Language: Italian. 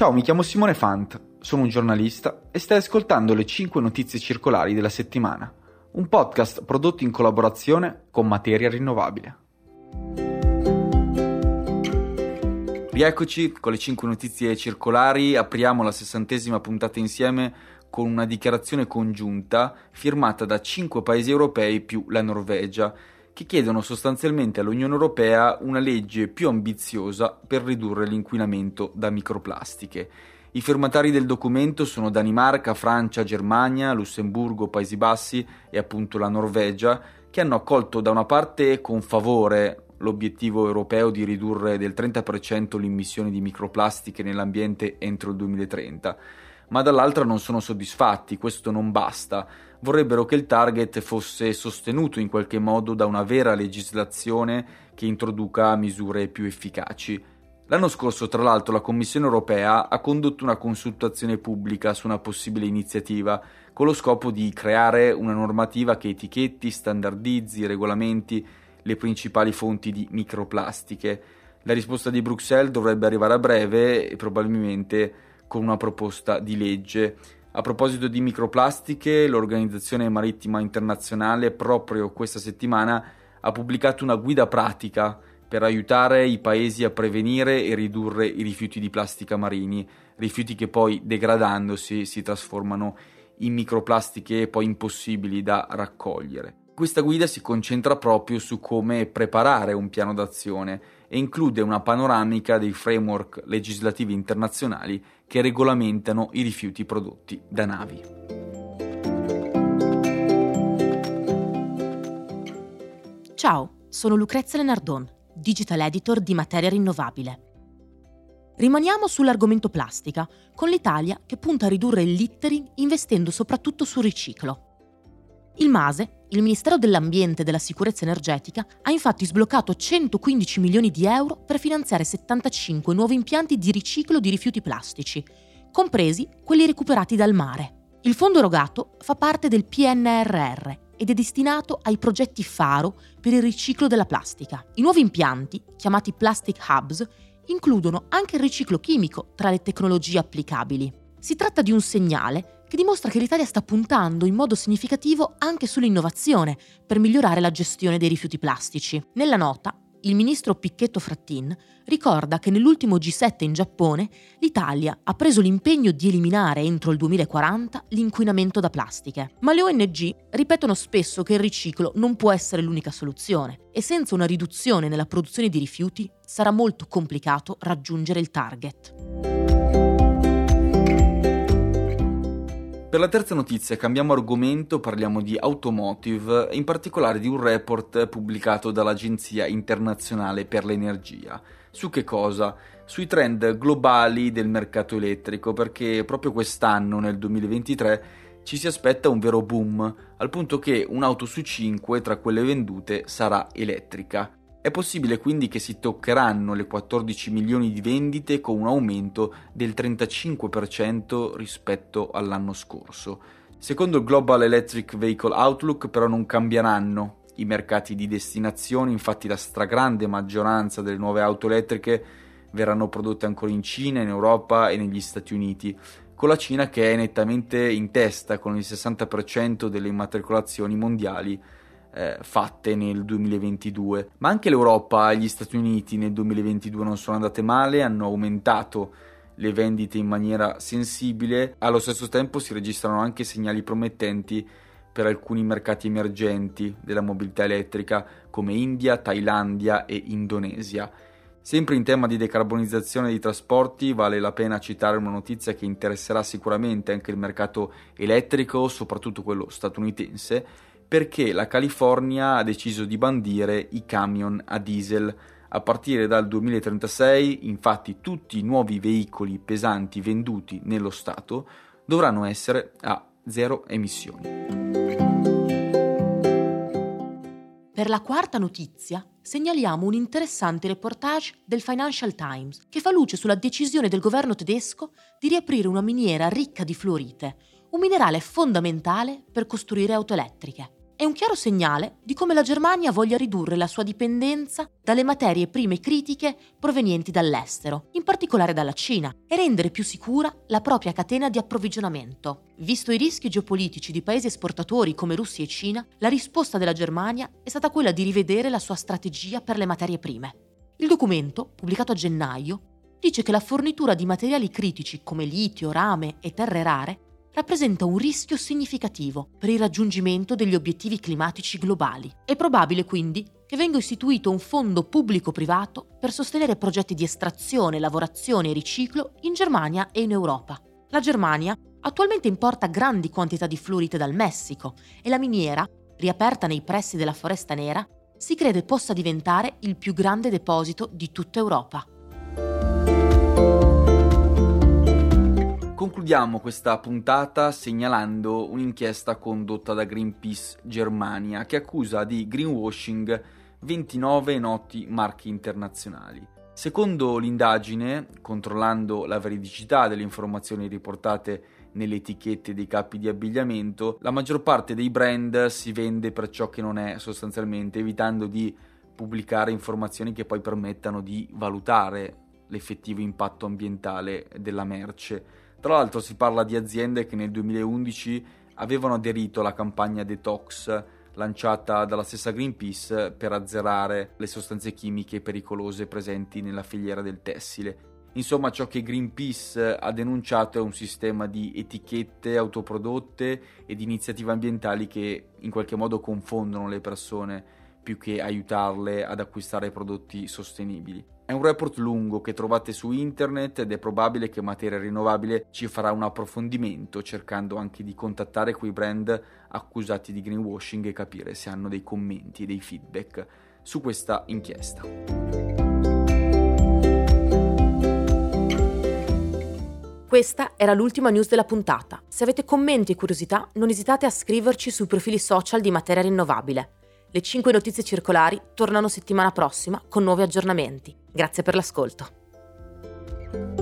Ciao, mi chiamo Simone Fant, sono un giornalista e stai ascoltando le 5 notizie circolari della settimana, un podcast prodotto in collaborazione con Materia Rinnovabile. Rieccoci con le 5 notizie circolari, apriamo la sessantesima puntata insieme con una dichiarazione congiunta firmata da 5 paesi europei più la Norvegia che chiedono sostanzialmente all'Unione Europea una legge più ambiziosa per ridurre l'inquinamento da microplastiche. I firmatari del documento sono Danimarca, Francia, Germania, Lussemburgo, Paesi Bassi e appunto la Norvegia, che hanno accolto da una parte con favore l'obiettivo europeo di ridurre del 30% l'immissione di microplastiche nell'ambiente entro il 2030, ma dall'altra non sono soddisfatti, questo non basta vorrebbero che il target fosse sostenuto in qualche modo da una vera legislazione che introduca misure più efficaci. L'anno scorso, tra l'altro, la Commissione europea ha condotto una consultazione pubblica su una possibile iniziativa con lo scopo di creare una normativa che etichetti, standardizzi, regolamenti le principali fonti di microplastiche. La risposta di Bruxelles dovrebbe arrivare a breve e probabilmente con una proposta di legge. A proposito di microplastiche, l'Organizzazione Marittima Internazionale proprio questa settimana ha pubblicato una guida pratica per aiutare i paesi a prevenire e ridurre i rifiuti di plastica marini, rifiuti che poi degradandosi si trasformano in microplastiche poi impossibili da raccogliere. Questa guida si concentra proprio su come preparare un piano d'azione e include una panoramica dei framework legislativi internazionali che regolamentano i rifiuti prodotti da navi. Ciao, sono Lucrezia Lenardon, digital editor di Materia Rinnovabile. Rimaniamo sull'argomento plastica, con l'Italia che punta a ridurre il littering investendo soprattutto sul riciclo. Il MASE, il Ministero dell'Ambiente e della Sicurezza Energetica, ha infatti sbloccato 115 milioni di euro per finanziare 75 nuovi impianti di riciclo di rifiuti plastici, compresi quelli recuperati dal mare. Il fondo erogato fa parte del PNRR ed è destinato ai progetti faro per il riciclo della plastica. I nuovi impianti, chiamati Plastic Hubs, includono anche il riciclo chimico tra le tecnologie applicabili. Si tratta di un segnale che dimostra che l'Italia sta puntando in modo significativo anche sull'innovazione per migliorare la gestione dei rifiuti plastici. Nella nota, il ministro Picchetto Frattin ricorda che nell'ultimo G7 in Giappone l'Italia ha preso l'impegno di eliminare entro il 2040 l'inquinamento da plastiche. Ma le ONG ripetono spesso che il riciclo non può essere l'unica soluzione e senza una riduzione nella produzione di rifiuti sarà molto complicato raggiungere il target. Per la terza notizia cambiamo argomento, parliamo di automotive, in particolare di un report pubblicato dall'Agenzia internazionale per l'energia. Su che cosa? Sui trend globali del mercato elettrico, perché proprio quest'anno, nel 2023, ci si aspetta un vero boom, al punto che un'auto su cinque tra quelle vendute sarà elettrica. È possibile quindi che si toccheranno le 14 milioni di vendite con un aumento del 35% rispetto all'anno scorso. Secondo il Global Electric Vehicle Outlook però non cambieranno i mercati di destinazione, infatti la stragrande maggioranza delle nuove auto elettriche verranno prodotte ancora in Cina, in Europa e negli Stati Uniti, con la Cina che è nettamente in testa con il 60% delle immatricolazioni mondiali eh, fatte nel 2022. Ma anche l'Europa e gli Stati Uniti nel 2022 non sono andate male, hanno aumentato le vendite in maniera sensibile, allo stesso tempo si registrano anche segnali promettenti per alcuni mercati emergenti della mobilità elettrica come India, Thailandia e Indonesia. Sempre in tema di decarbonizzazione dei trasporti vale la pena citare una notizia che interesserà sicuramente anche il mercato elettrico, soprattutto quello statunitense, perché la California ha deciso di bandire i camion a diesel. A partire dal 2036, infatti, tutti i nuovi veicoli pesanti venduti nello Stato dovranno essere a zero emissioni. Per la quarta notizia segnaliamo un interessante reportage del Financial Times che fa luce sulla decisione del governo tedesco di riaprire una miniera ricca di fluorite, un minerale fondamentale per costruire auto elettriche. È un chiaro segnale di come la Germania voglia ridurre la sua dipendenza dalle materie prime critiche provenienti dall'estero, in particolare dalla Cina, e rendere più sicura la propria catena di approvvigionamento. Visto i rischi geopolitici di paesi esportatori come Russia e Cina, la risposta della Germania è stata quella di rivedere la sua strategia per le materie prime. Il documento, pubblicato a gennaio, dice che la fornitura di materiali critici come litio, rame e terre rare rappresenta un rischio significativo per il raggiungimento degli obiettivi climatici globali. È probabile quindi che venga istituito un fondo pubblico-privato per sostenere progetti di estrazione, lavorazione e riciclo in Germania e in Europa. La Germania attualmente importa grandi quantità di fluorite dal Messico e la miniera, riaperta nei pressi della Foresta Nera, si crede possa diventare il più grande deposito di tutta Europa. Concludiamo questa puntata segnalando un'inchiesta condotta da Greenpeace Germania che accusa di greenwashing 29 noti marchi internazionali. Secondo l'indagine, controllando la veridicità delle informazioni riportate nelle etichette dei capi di abbigliamento, la maggior parte dei brand si vende per ciò che non è sostanzialmente, evitando di pubblicare informazioni che poi permettano di valutare l'effettivo impatto ambientale della merce. Tra l'altro si parla di aziende che nel 2011 avevano aderito alla campagna Detox lanciata dalla stessa Greenpeace per azzerare le sostanze chimiche pericolose presenti nella filiera del tessile. Insomma, ciò che Greenpeace ha denunciato è un sistema di etichette autoprodotte e di iniziative ambientali che in qualche modo confondono le persone più che aiutarle ad acquistare prodotti sostenibili. È un report lungo che trovate su internet ed è probabile che Materia Rinnovabile ci farà un approfondimento cercando anche di contattare quei brand accusati di greenwashing e capire se hanno dei commenti e dei feedback su questa inchiesta. Questa era l'ultima news della puntata. Se avete commenti e curiosità, non esitate a scriverci sui profili social di Materia Rinnovabile. Le 5 notizie circolari tornano settimana prossima con nuovi aggiornamenti. Grazie per l'ascolto.